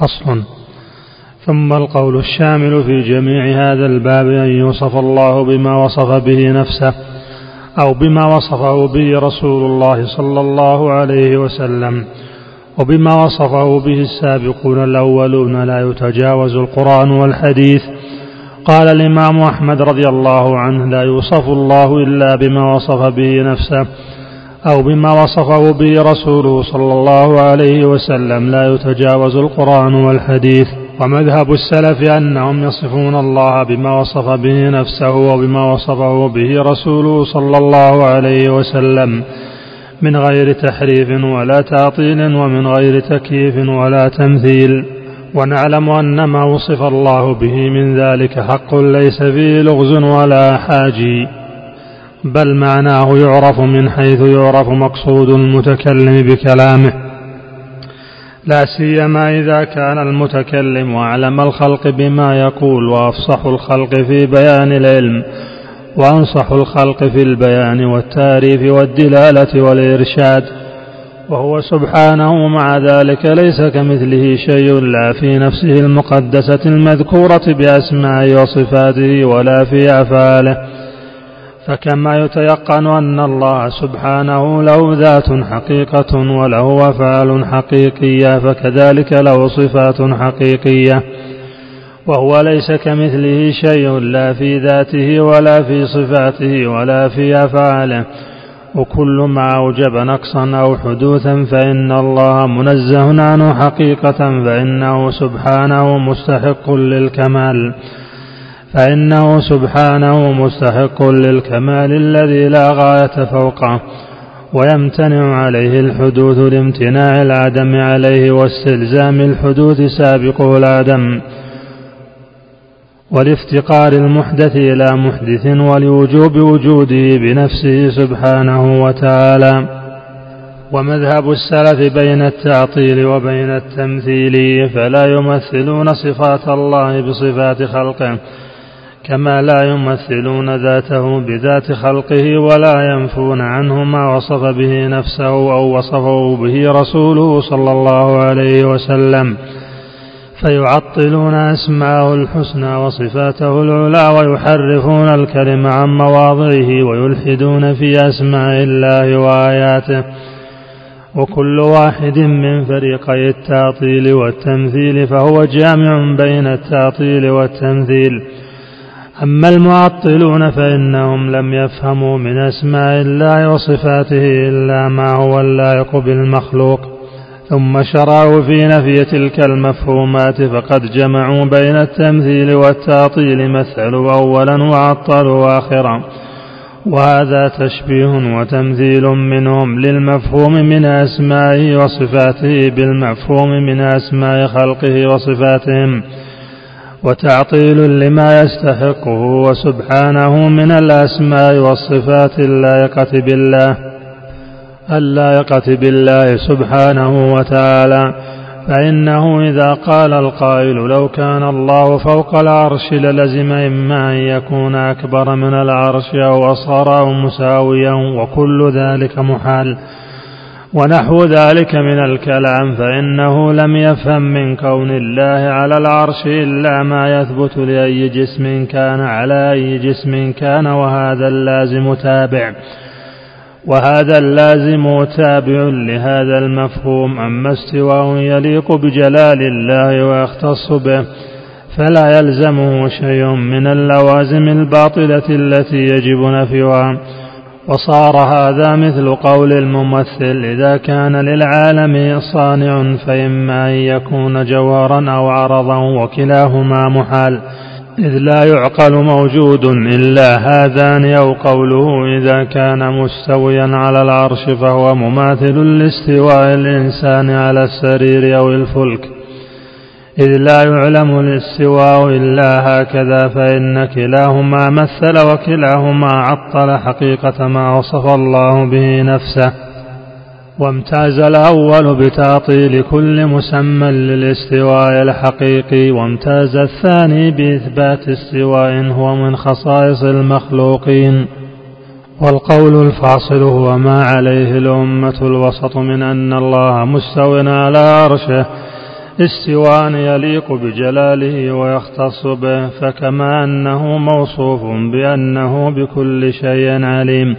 فصل. ثم القول الشامل في جميع هذا الباب أن يوصف الله بما وصف به نفسه أو بما وصفه به رسول الله صلى الله عليه وسلم وبما وصفه به السابقون الأولون لا يتجاوز القرآن والحديث. قال الإمام أحمد رضي الله عنه لا يوصف الله إلا بما وصف به نفسه. أو بما وصفه به رسوله صلى الله عليه وسلم لا يتجاوز القرآن والحديث. ومذهب السلف أنهم يصفون الله بما وصف به نفسه وبما وصفه به رسوله صلى الله عليه وسلم من غير تحريف ولا تعطيل ومن غير تكييف ولا تمثيل. ونعلم أن ما وصف الله به من ذلك حق ليس فيه لغز ولا حاجي. بل معناه يعرف من حيث يعرف مقصود المتكلم بكلامه. لا سيما إذا كان المتكلم أعلم الخلق بما يقول وأفصح الخلق في بيان العلم وأنصح الخلق في البيان والتعريف والدلالة والإرشاد. وهو سبحانه مع ذلك ليس كمثله شيء لا في نفسه المقدسة المذكورة بأسمائه وصفاته ولا في أفعاله. فكما يتيقن أن الله سبحانه له ذات حقيقة وله أفعال حقيقية فكذلك له صفات حقيقية. وهو ليس كمثله شيء لا في ذاته ولا في صفاته ولا في أفعاله. وكل ما أوجب نقصا أو حدوثا فإن الله منزه عنه حقيقة فإنه سبحانه مستحق للكمال. فإنه سبحانه مستحق للكمال الذي لا غاية فوقه ويمتنع عليه الحدوث لامتناع العدم عليه واستلزام الحدوث سابقه العدم ولافتقار المحدث إلى محدث ولوجوب وجوده بنفسه سبحانه وتعالى ومذهب السلف بين التعطيل وبين التمثيل فلا يمثلون صفات الله بصفات خلقه. كما لا يمثلون ذاته بذات خلقه ولا ينفون عنه ما وصف به نفسه أو وصفه به رسوله صلى الله عليه وسلم. فيعطلون أسماءه الحسنى وصفاته العلى ويحرفون الكلم عن مواضعه ويلحدون في أسماء الله وآياته. وكل واحد من فريقي التعطيل والتمثيل فهو جامع بين التعطيل والتمثيل. أما المعطلون فإنهم لم يفهموا من أسماء الله وصفاته إلا ما هو اللائق بالمخلوق ثم شرعوا في نفي تلك المفهومات فقد جمعوا بين التمثيل والتعطيل مثلوا أولا وعطلوا آخرا وهذا تشبيه وتمثيل منهم للمفهوم من أسمائه وصفاته بالمفهوم من أسماء خلقه وصفاتهم. وتعطيل لما يستحقه وسبحانه من الأسماء والصفات اللائقة بالله اللائقة بالله سبحانه وتعالى. فإنه إذا قال القائل لو كان الله فوق العرش للزم إما أن يكون أكبر من العرش أو أصغر أو مساويا وكل ذلك محال. ونحو ذلك من الكلام فإنه لم يفهم من كون الله على العرش إلا ما يثبت لأي جسم كان على أي جسم كان وهذا اللازم تابع. وهذا اللازم تابع لهذا المفهوم أما استواء يليق بجلال الله ويختص به فلا يلزمه شيء من اللوازم الباطلة التي يجب نفيها. وصار هذا مثل قول الممثل إذا كان للعالم صانع فإما أن يكون جوهرا أو عرضا وكلاهما محال إذ لا يعقل موجود إلا هذان أو قوله إذا كان مستويا على العرش فهو مماثل لاستواء الإنسان على السرير أو الفلك. إذ لا يعلم الاستواء إلا هكذا فإن كلاهما مثل وكلاهما عطل حقيقة ما وصف الله به نفسه وامتاز الأول بتعطيل كل مسمى للاستواء الحقيقي وامتاز الثاني بإثبات استواء هو من خصائص المخلوقين. والقول الفاصل هو ما عليه الأمة الوسط من أن الله مستو على عرشه استواء يليق بجلاله ويختص به فكما أنه موصوف بأنه بكل شيء عليم.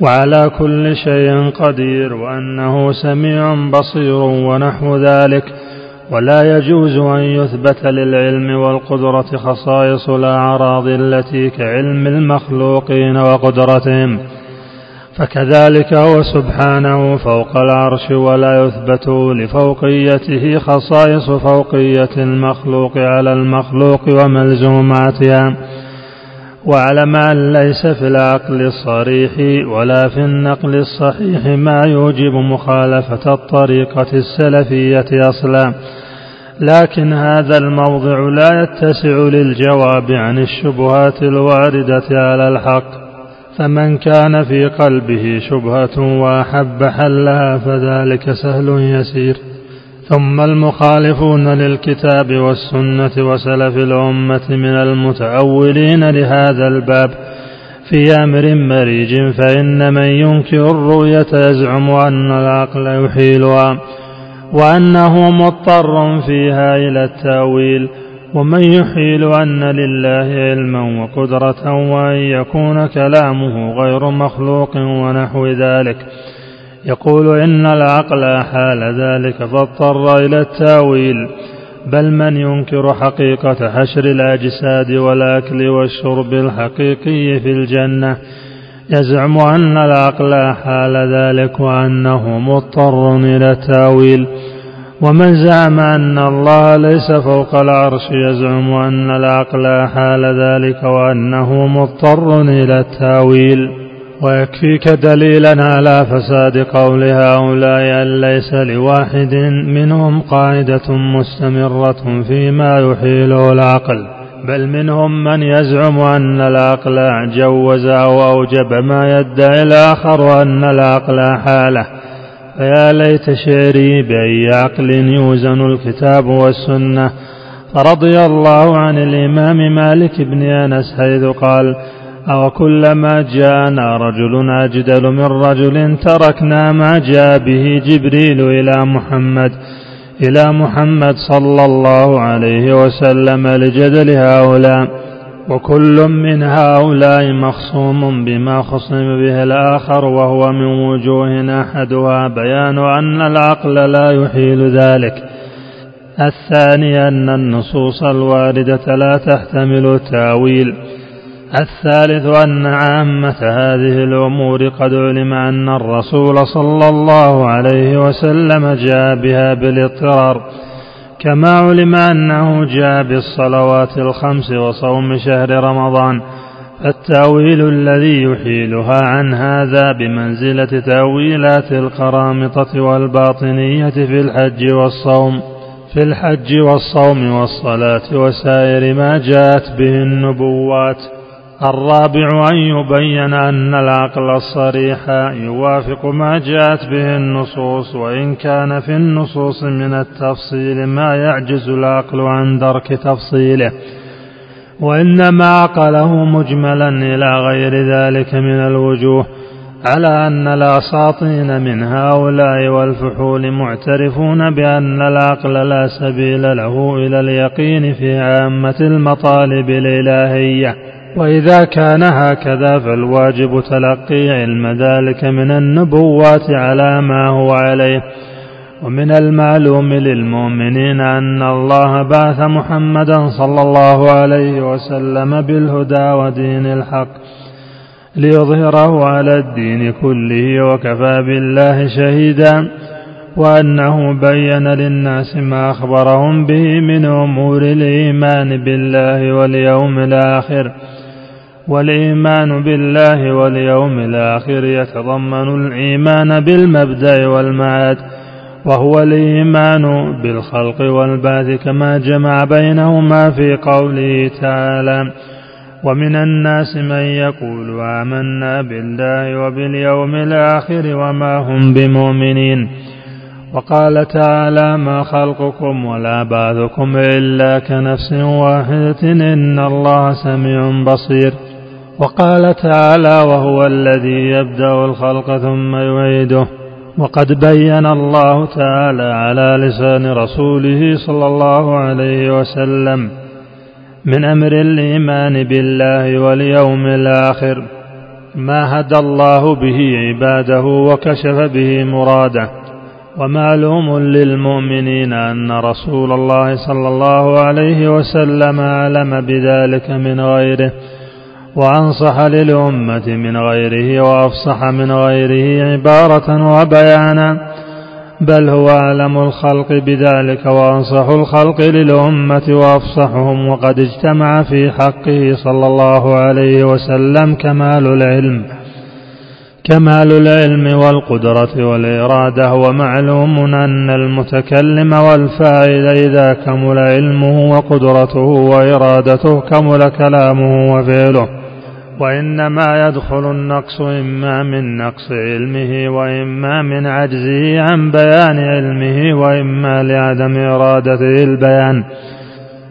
وعلى كل شيء قدير وأنه سميع بصير ونحو ذلك. ولا يجوز أن يثبت للعلم والقدرة خصائص الأعراض التي كعلم المخلوقين وقدرتهم. فكذلك هو سبحانه فوق العرش ولا يثبت لفوقيته خصائص فوقية المخلوق على المخلوق وملزوماتها واعلم أن ليس في العقل الصريح ولا في النقل الصحيح ما يوجب مخالفة الطريقة السلفية أصلا لكن هذا الموضع لا يتسع للجواب عن الشبهات الواردة على الحق. فمن كان في قلبه شبهة وأحب حلها فذلك سهل يسير. ثم المخالفون للكتاب والسنة وسلف الأمة من المتأولين لهذا الباب. في أمر مريج فإن من ينكر الرؤية يزعم أن العقل يحيلها وأنه مضطر فيها إلى التأويل. ومن يحيل أن لله علما وقدرة وأن يكون كلامه غير مخلوق ونحو ذلك. يقول إن العقل حال ذلك فاضطر إلى التأويل بل من ينكر حقيقة حشر الأجساد والأكل والشرب الحقيقي في الجنة؟ يزعم أن العقل حال ذلك وأنه مضطر إلى التأويل. ومن زعم أن الله ليس فوق العرش يزعم أن العقل حال ذلك وأنه مضطر إلى التأويل ويكفيك دليلا على فساد قول هؤلاء أن ليس لواحد منهم قاعدة مستمرة فيما يحيله العقل بل منهم من يزعم أن العقل جوز أو أوجب ما يدعي الآخر أن العقل حاله. فيا ليت شعري بأي عقل يوزن الكتاب والسنة. فرضي الله عن الإمام مالك بن أنس حيث قال أو كلما جاءنا رجل أجدل من رجل تركنا ما جاء به جبريل إلى محمد إلى محمد صلى الله عليه وسلم لجدل هؤلاء. وكل من هؤلاء مخصوم بما خصم به الآخر وهو من وجوه أحدها. بيان أن العقل لا يحيل ذلك. الثاني أن النصوص الواردة لا تحتمل التأويل. الثالث أن عامة هذه الأمور قد علم أن الرسول صلى الله عليه وسلم جاء بها بالإضطرار. كما علم أنه جاء بالصلوات الخمس وصوم شهر رمضان فالتأويل الذي يحيلها عن هذا بمنزلة تأويلات القرامطة والباطنية في الحج والصوم في الحج والصوم والصلاة وسائر ما جاءت به النبوات. الرابع أن يبين أن العقل الصريح يوافق ما جاءت به النصوص وإن كان في النصوص من التفصيل ما يعجز العقل عن درك تفصيله. وإنما عقله مجملا إلى غير ذلك من الوجوه على أن الأساطين من هؤلاء والفحول معترفون بأن العقل لا سبيل له إلى اليقين في عامة المطالب الإلهية. وإذا كان هكذا فالواجب تلقي علم ذلك من النبوات على ما هو عليه. ومن المعلوم للمؤمنين أن الله بعث محمدا صلى الله عليه وسلم بالهدى ودين الحق ليظهره على الدين كله وكفى بالله شهيدا وأنه بين للناس ما أخبرهم به من أمور الإيمان بالله واليوم الآخر. والإيمان بالله واليوم الآخر يتضمن الإيمان بالمبدأ والمعاد وهو الإيمان بالخلق والبعث كما جمع بينهما في قوله تعالى ومن الناس من يقول آمنا بالله وباليوم الآخر وما هم بمؤمنين. وقال تعالى ما خلقكم ولا بعثكم إلا كنفس واحدة إن الله سميع بصير. وقال تعالى وهو الذي يبدأ الخلق ثم يعيده. وقد بين الله تعالى على لسان رسوله صلى الله عليه وسلم من أمر الإيمان بالله واليوم الآخر. ما هدى الله به عباده وكشف به مراده. ومعلوم للمؤمنين أن رسول الله صلى الله عليه وسلم علم بذلك من غيره. وأنصح للأمة من غيره وأفصح من غيره عبارة وبيانا بل هو أعلم الخلق بذلك وأنصح الخلق للأمة وأفصحهم وقد اجتمع في حقه صلى الله عليه وسلم كمال العلم كمال العلم والقدرة والإرادة. ومعلوم أن المتكلم والفاعل إذا كمل علمه وقدرته وإرادته كمل كلامه وفعله. وإنما يدخل النقص إما من نقص علمه وإما من عجزه عن بيان علمه وإما لعدم إرادته البيان.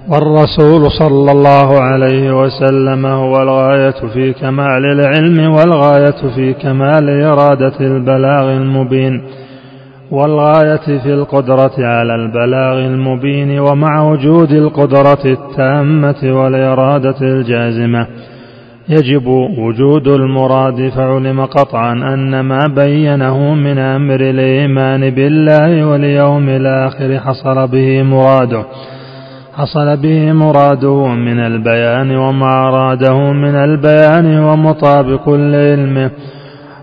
والرسول صلى الله عليه وسلم هو الغاية في كمال العلم والغاية في كمال إرادة البلاغ المبين. والغاية في القدرة على البلاغ المبين ومع وجود القدرة التامة والإرادة الجازمة. يجب وجود المراد فعلم قطعا أن ما بينه من أمر الإيمان بالله واليوم الآخر حصل به مراده. حصل به مراده من البيان وما أراده من البيان ومطابق لعلمه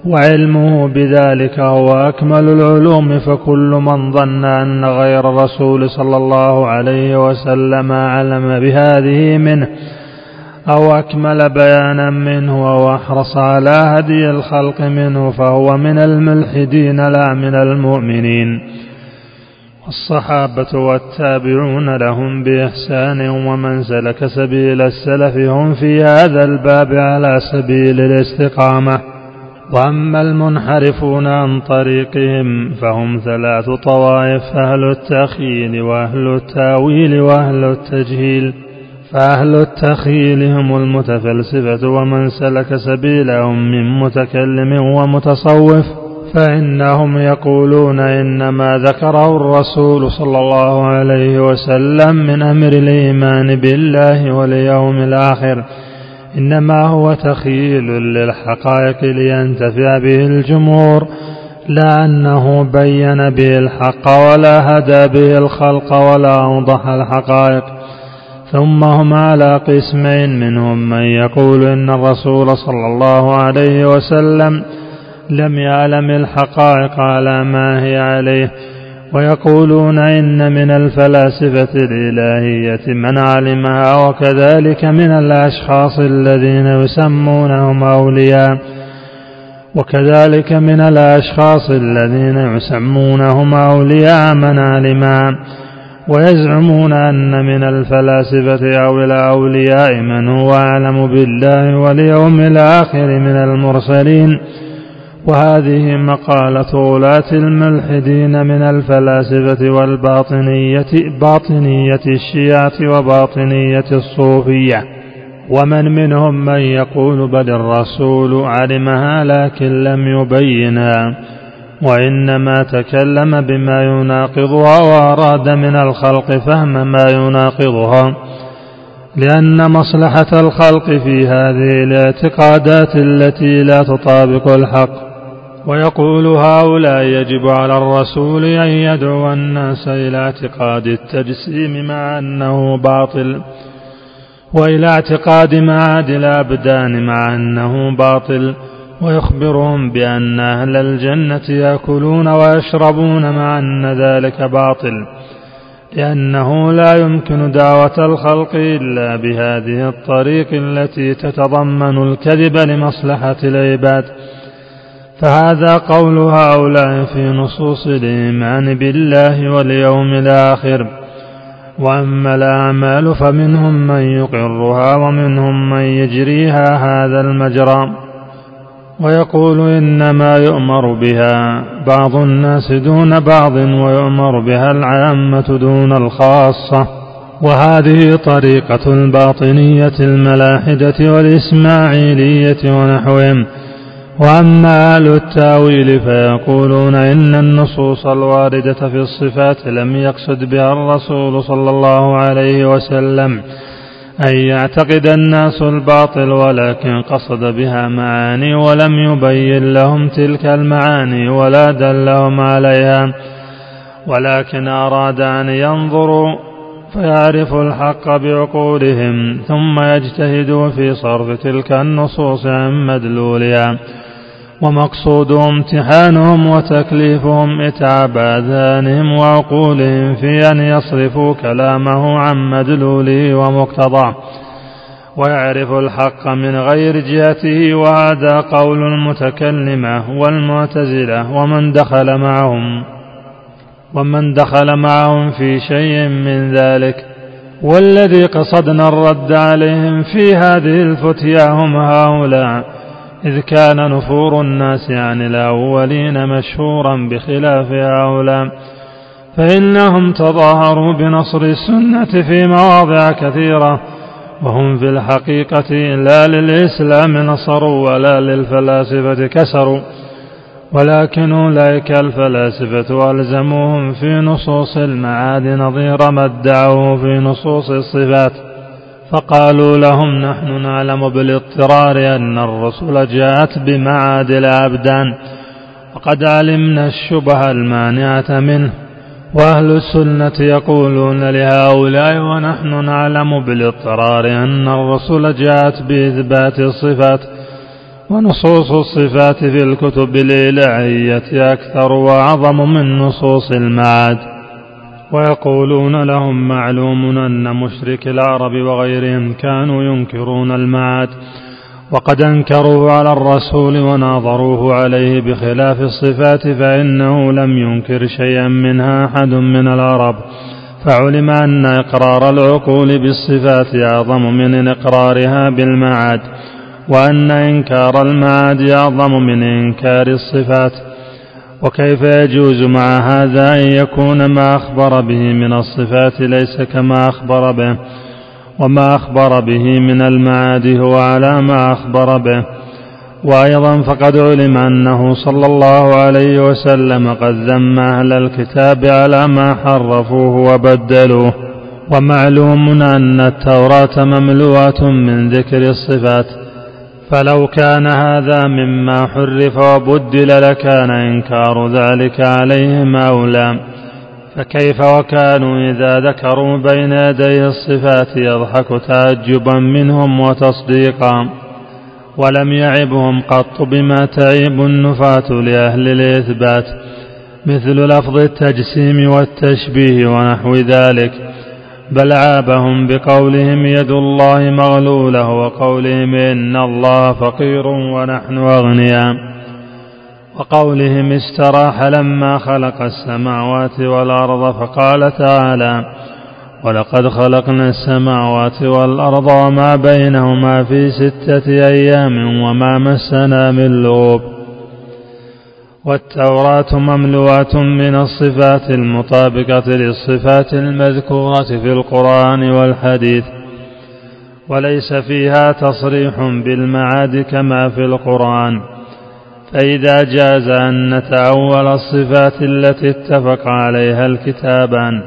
وعلمه بذلك هو أكمل العلوم فكل من ظن أن غير الرسول صلى الله عليه وسلم علم بهذه منه. أو أكمل بيانا منه أو أحرص على هدي الخلق منه فهو من الملحدين لا من المؤمنين. والصحابة والتابعون لهم بإحسان ومن سلك سبيل السلف هم في هذا الباب على سبيل الاستقامة. وأما المنحرفون عن طريقهم فهم ثلاث طوائف أهل التخيل وأهل التأويل وأهل التجهيل. فأهل التخيل هم المتفلسفة ومن سلك سبيلهم من متكلم ومتصوف فإنهم يقولون إن ما ذكره الرسول صلى الله عليه وسلم من أمر الإيمان بالله واليوم الآخر. إنما هو تخيل للحقائق لينتفع به الجمهور لا أنه بين به الحق ولا هدى به الخلق ولا أوضح الحقائق. ثم هم على قسمين منهم من يقول إن الرسول صلى الله عليه وسلم لم يعلم الحقائق على ما هي عليه ويقولون إن من الفلاسفة الإلهية من علمها وكذلك من الأشخاص الذين يسمونهم أولياء وكذلك من الأشخاص الذين يسمونهم أولياء من علمها. ويزعمون أن من الفلاسفة أو الأولياء من هو أعلم بالله واليوم الآخر من المرسلين. وهذه مقالة ولاة الملحدين من الفلاسفة والباطنية باطنية الشيعة وباطنية الصوفية. ومن منهم من يقول بل الرسول علمها لكن لم يبينها. وإنما تكلم بما يناقضها وأراد من الخلق فهم ما يناقضها لأن مصلحة الخلق في هذه الاعتقادات التي لا تطابق الحق. ويقول هؤلاء يجب على الرسول أن يدعو الناس إلى اعتقاد التجسيم مع أنه باطل وإلى اعتقاد معاد الأبدان مع أنه باطل. ويخبرهم بأن أهل الجنة يأكلون ويشربون مع أن ذلك باطل لأنه لا يمكن دعوة الخلق إلا بهذه الطريق التي تتضمن الكذب لمصلحة العباد. فهذا قول هؤلاء في نصوص الإيمان بالله واليوم الآخر. وأما الأعمال فمنهم من يقرها ومنهم من يجريها هذا المجرى. ويقول إنما يؤمر بها بعض الناس دون بعض ويؤمر بها العامة دون الخاصة وهذه طريقة الباطنية الملاحدة والإسماعيلية ونحوهم وأما أهل التأويل فيقولون إن النصوص الواردة في الصفات لم يقصد بها الرسول صلى الله عليه وسلم أن يعتقد الناس الباطل ولكن قصد بها معاني ولم يبين لهم تلك المعاني ولا دلهم عليها. ولكن أراد أن ينظروا فيعرفوا الحق بعقولهم ثم يجتهدوا في صرف تلك النصوص عن مدلولها. ومقصوده امتحانهم وتكليفهم إتعاب آذانهم وعقولهم في أن يصرفوا كلامه عن مدلوله ومقتضاه ويعرف الحق من غير جهته وهذا قول المتكلمة والمعتزلة ومن دخل معهم ومن دخل معهم في شيء من ذلك. والذي قصدنا الرد عليهم في هذه الفتيا هم هؤلاء. إذ كان نفور الناس عن الأولين مشهورا بخلاف هؤلاء فإنهم تظاهروا بنصر السنة في مواضع كثيرة وهم في الحقيقة لا للإسلام نصروا ولا للفلاسفة كسروا ولكن أولئك الفلاسفة ألزموهم في نصوص المعاد نظير ما ادعوه في نصوص الصفات. فقالوا لهم نحن نعلم بالاضطرار أن الرسل جاءت بمعاد الأبدان وقد علمنا الشبه المانعة منه وأهل السنة يقولون لهؤلاء ونحن نعلم بالاضطرار أن الرسل جاءت بإثبات الصفات ونصوص الصفات في الكتب الإلهية أكثر وأعظم من نصوص المعاد. ويقولون لهم معلوم أن مشرك العرب وغيرهم كانوا ينكرون المعاد وقد أنكروا على الرسول وناظروه عليه بخلاف الصفات فإنه لم ينكر شيئا منها أحد من العرب. فعلم أن إقرار العقول بالصفات أعظم من إقرارها بالمعاد وأن إنكار المعاد أعظم من إنكار الصفات. وكيف يجوز مع هذا أن يكون ما أخبر به من الصفات ليس كما أخبر به؟ وما أخبر به من المعاد هو على ما أخبر به. وأيضا فقد علم أنه صلى الله عليه وسلم قد ذم أهل الكتاب على ما حرفوه وبدلوه. ومعلوم أن التوراة مملوءة من ذكر الصفات. فلو كان هذا مما حرف وبدل لكان إنكار ذلك عليهم أولى فكيف وكانوا إذا ذكروا بين يدي الصفات يضحك تعجبا منهم وتصديقا. ولم يعبهم قط بما تعيب النفاة لأهل الإثبات مثل لفظ التجسيم والتشبيه ونحو ذلك. بل عابهم بقولهم يد الله مغلولة وقولهم إن الله فقير ونحن أغنياء. وقولهم استراح لما خلق السماوات والأرض فقال تعالى ولقد خلقنا السماوات والأرض وما بينهما في ستة أيام وما مسنا من لغوب والتوراة مملوءة من الصفات المطابقة للصفات المذكورة في القرآن والحديث وليس فيها تصريح بالمعاد كما في القرآن. فإذا جاز أن نتأول الصفات التي اتفق عليها الكتابان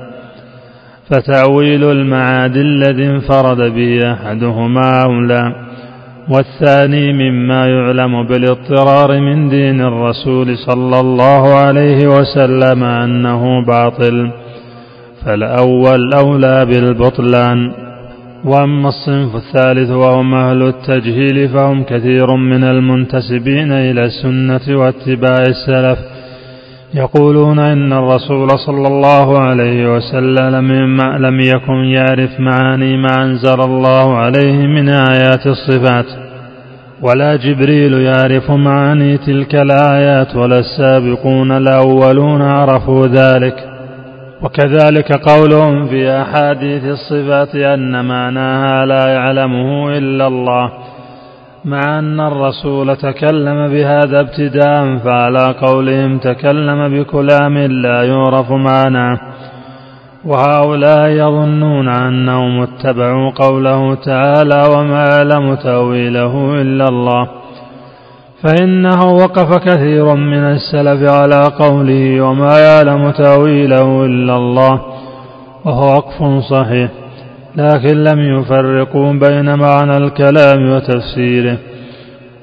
فتأويل المعاد الذي انفرد به أحدهما أولى والثاني مما يعلم بالاضطرار من دين الرسول صلى الله عليه وسلم أنه باطل فالأول أولى بالبطلان. وأما الصنف الثالث وهم أهل التجهيل فهم كثير من المنتسبين إلى السنة واتباع السلف. يقولون إن الرسول صلى الله عليه وسلم لم يكن يعرف معاني ما أنزل الله عليه من آيات الصفات ولا جبريل يعرف معاني تلك الآيات ولا السابقون الأولون عرفوا ذلك. وكذلك قولهم في أحاديث الصفات أن معناها لا يعلمه إلا الله. مع أن الرسول تكلم بهذا ابتداء فعلى قولهم تكلم بكلام لا يعرف معناه. وهؤلاء يظنون أنهم اتبعوا قوله تعالى وما يعلم تأويله إلا الله. فإنه وقف كثير من السلف على قوله وما يعلم تأويله إلا الله وهو وقف صحيح. لكن لم يفرقوا بين معنى الكلام وتفسيره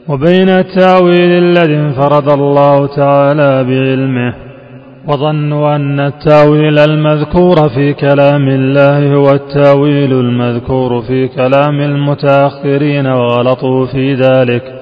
وبين التأويل الذي انفرد الله تعالى بعلمه وظنوا أن التأويل المذكور في كلام الله هو التأويل المذكور في كلام المتأخرين وغلطوا في ذلك